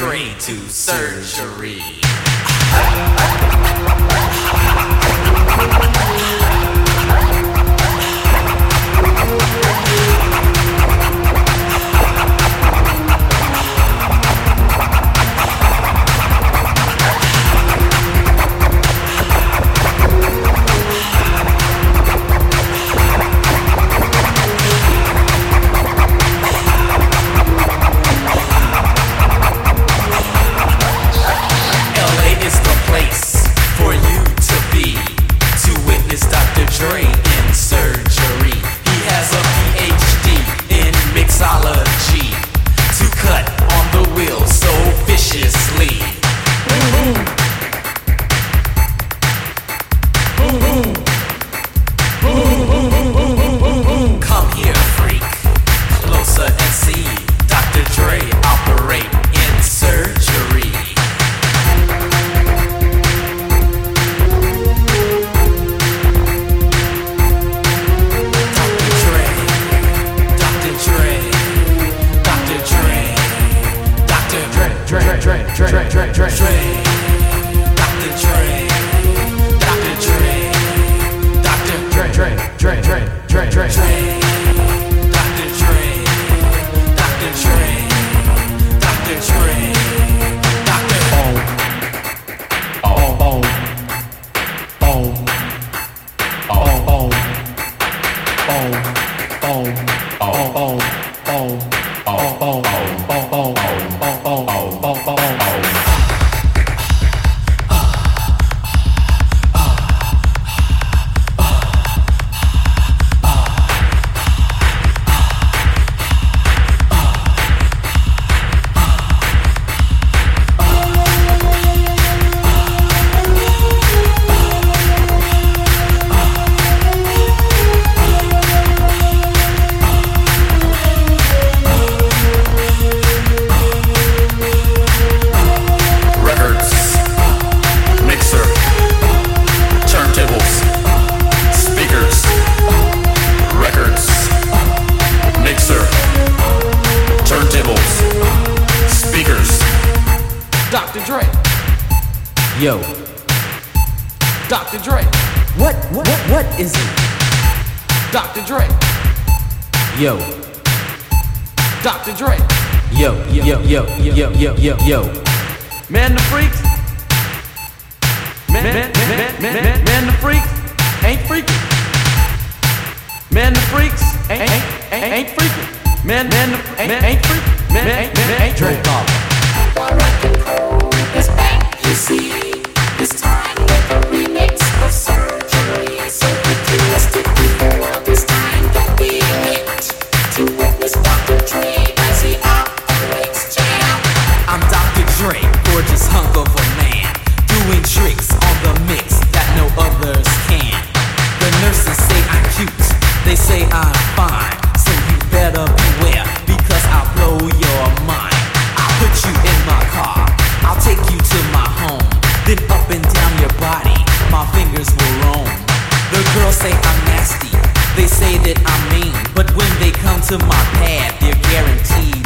straight to surgery. Yo, Dr. Dre. yo, yo, yo, yo, yo, yo, yo. Man the freaks. Man, man, man, man, man, man the freaks ain't freaking. Man the freaks ain't ain't ain't, ain't freaking. Man, man, the, ain't ain't freaking. Man, ain't man, ain't Dre is back, you see. This time hunk of a man, doing tricks on the mix that no others can. The nurses say I'm cute, they say I'm fine, so you better beware because I'll blow your mind. I'll put you in my car, I'll take you to my home, then up and down your body, my fingers will roam. The girls say I'm nasty, they say that I'm mean, but when they come to my pad, they're guaranteed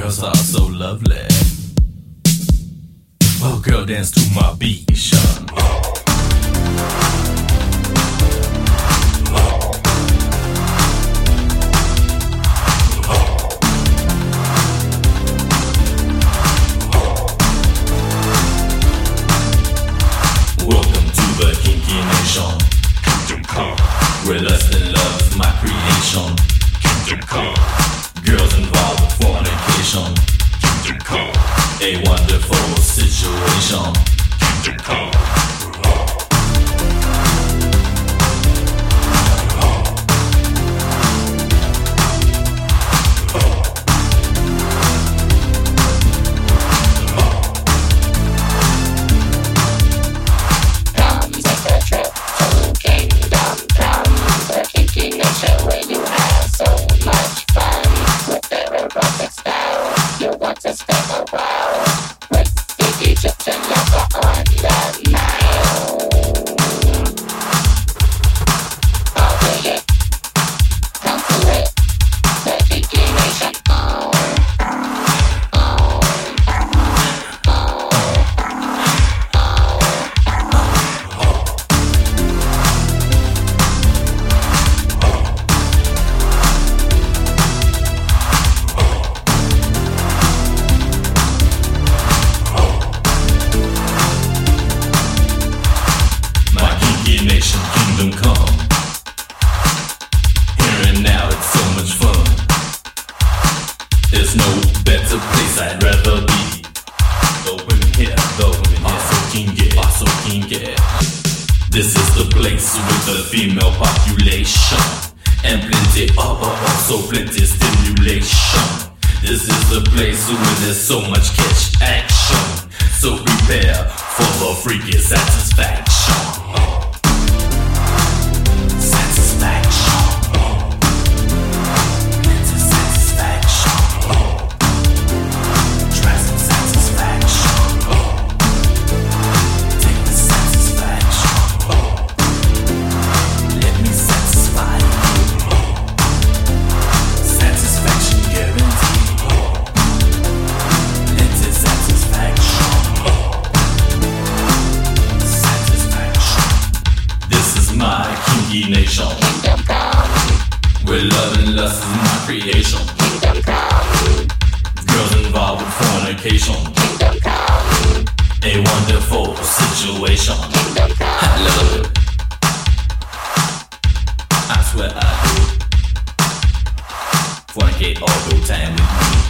girls are so lovely. Oh, girl, dance to my beat, Sean. stimulation. This is the place where there's so much catch action. So prepare for the freaking satisfaction. my kinky nation. With love and lust is my creation. Girls involved with fornication. A wonderful situation. I love it. I swear I do. Fornicate all the time with me.